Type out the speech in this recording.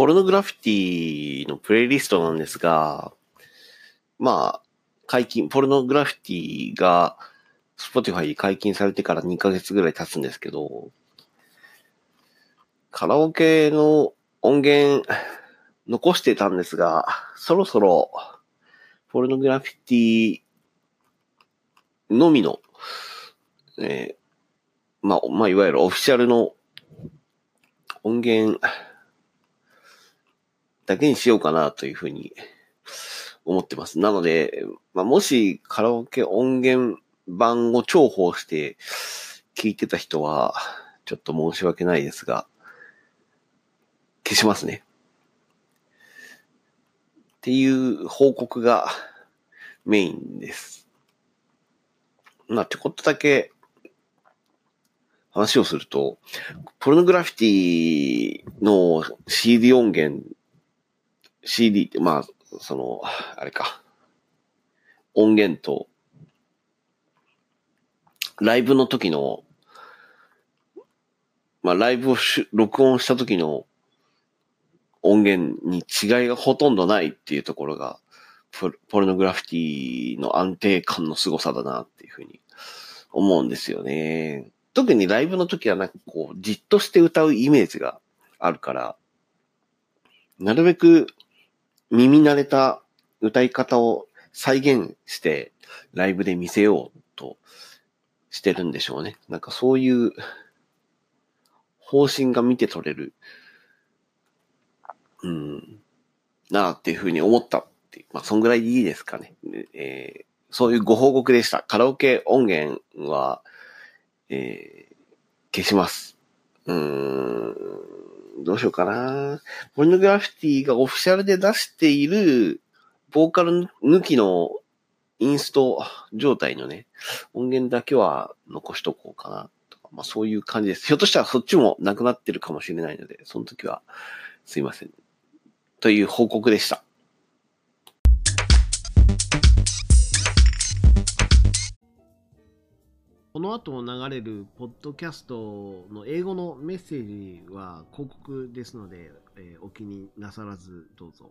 ポルノグラフィティのプレイリストなんですが、まあ、解禁、ポルノグラフィティが、 Spotify 解禁されてから2ヶ月ぐらい経つんですけど、カラオケの音源残してたんですが、そろそろ、ポルノグラフィティのみの、えー、まあ、まあ、いわゆるオフィシャルの音源だけにしようかなというふうに思ってます。なので、まあ、もしカラオケ音源版を重宝して聞いてた人は、ちょっと申し訳ないですが、消しますね。っていう報告がメインです。まあ、ちょこっとだけ話をすると、ポルノグラフィティの CD 音源、CD って、まあ、その、あれか、音源と、ライブの時の、まあ、ライブを録音した時の音源に違いがほとんどないっていうところが、ポルノグラフィティの安定感の凄さだなっていうふうに思うんですよね。特にライブの時はなんかこう、じっとして歌うイメージがあるから、なるべく耳慣れた歌い方を再現してライブで見せようとしてるんでしょうね。なんかそういう方針が見て取れるうん、なあっていうふうに思ったって。まあ、そんぐらいでいいですかね。えー、そういうご報告でした。カラオケ音源は、えー、消します。うーん、どうしようかな。ポルノグラフィティがオフィシャルで出している、ボーカル抜きのインスト状態のね、音源だけは残しとこうかな。とかまあそういう感じです。ひょっとしたらそっちもなくなってるかもしれないので、その時はすいません。という報告でした。この後流れるポッドキャストの英語のメッセージは広告ですので、えー、お気になさらずどうぞ。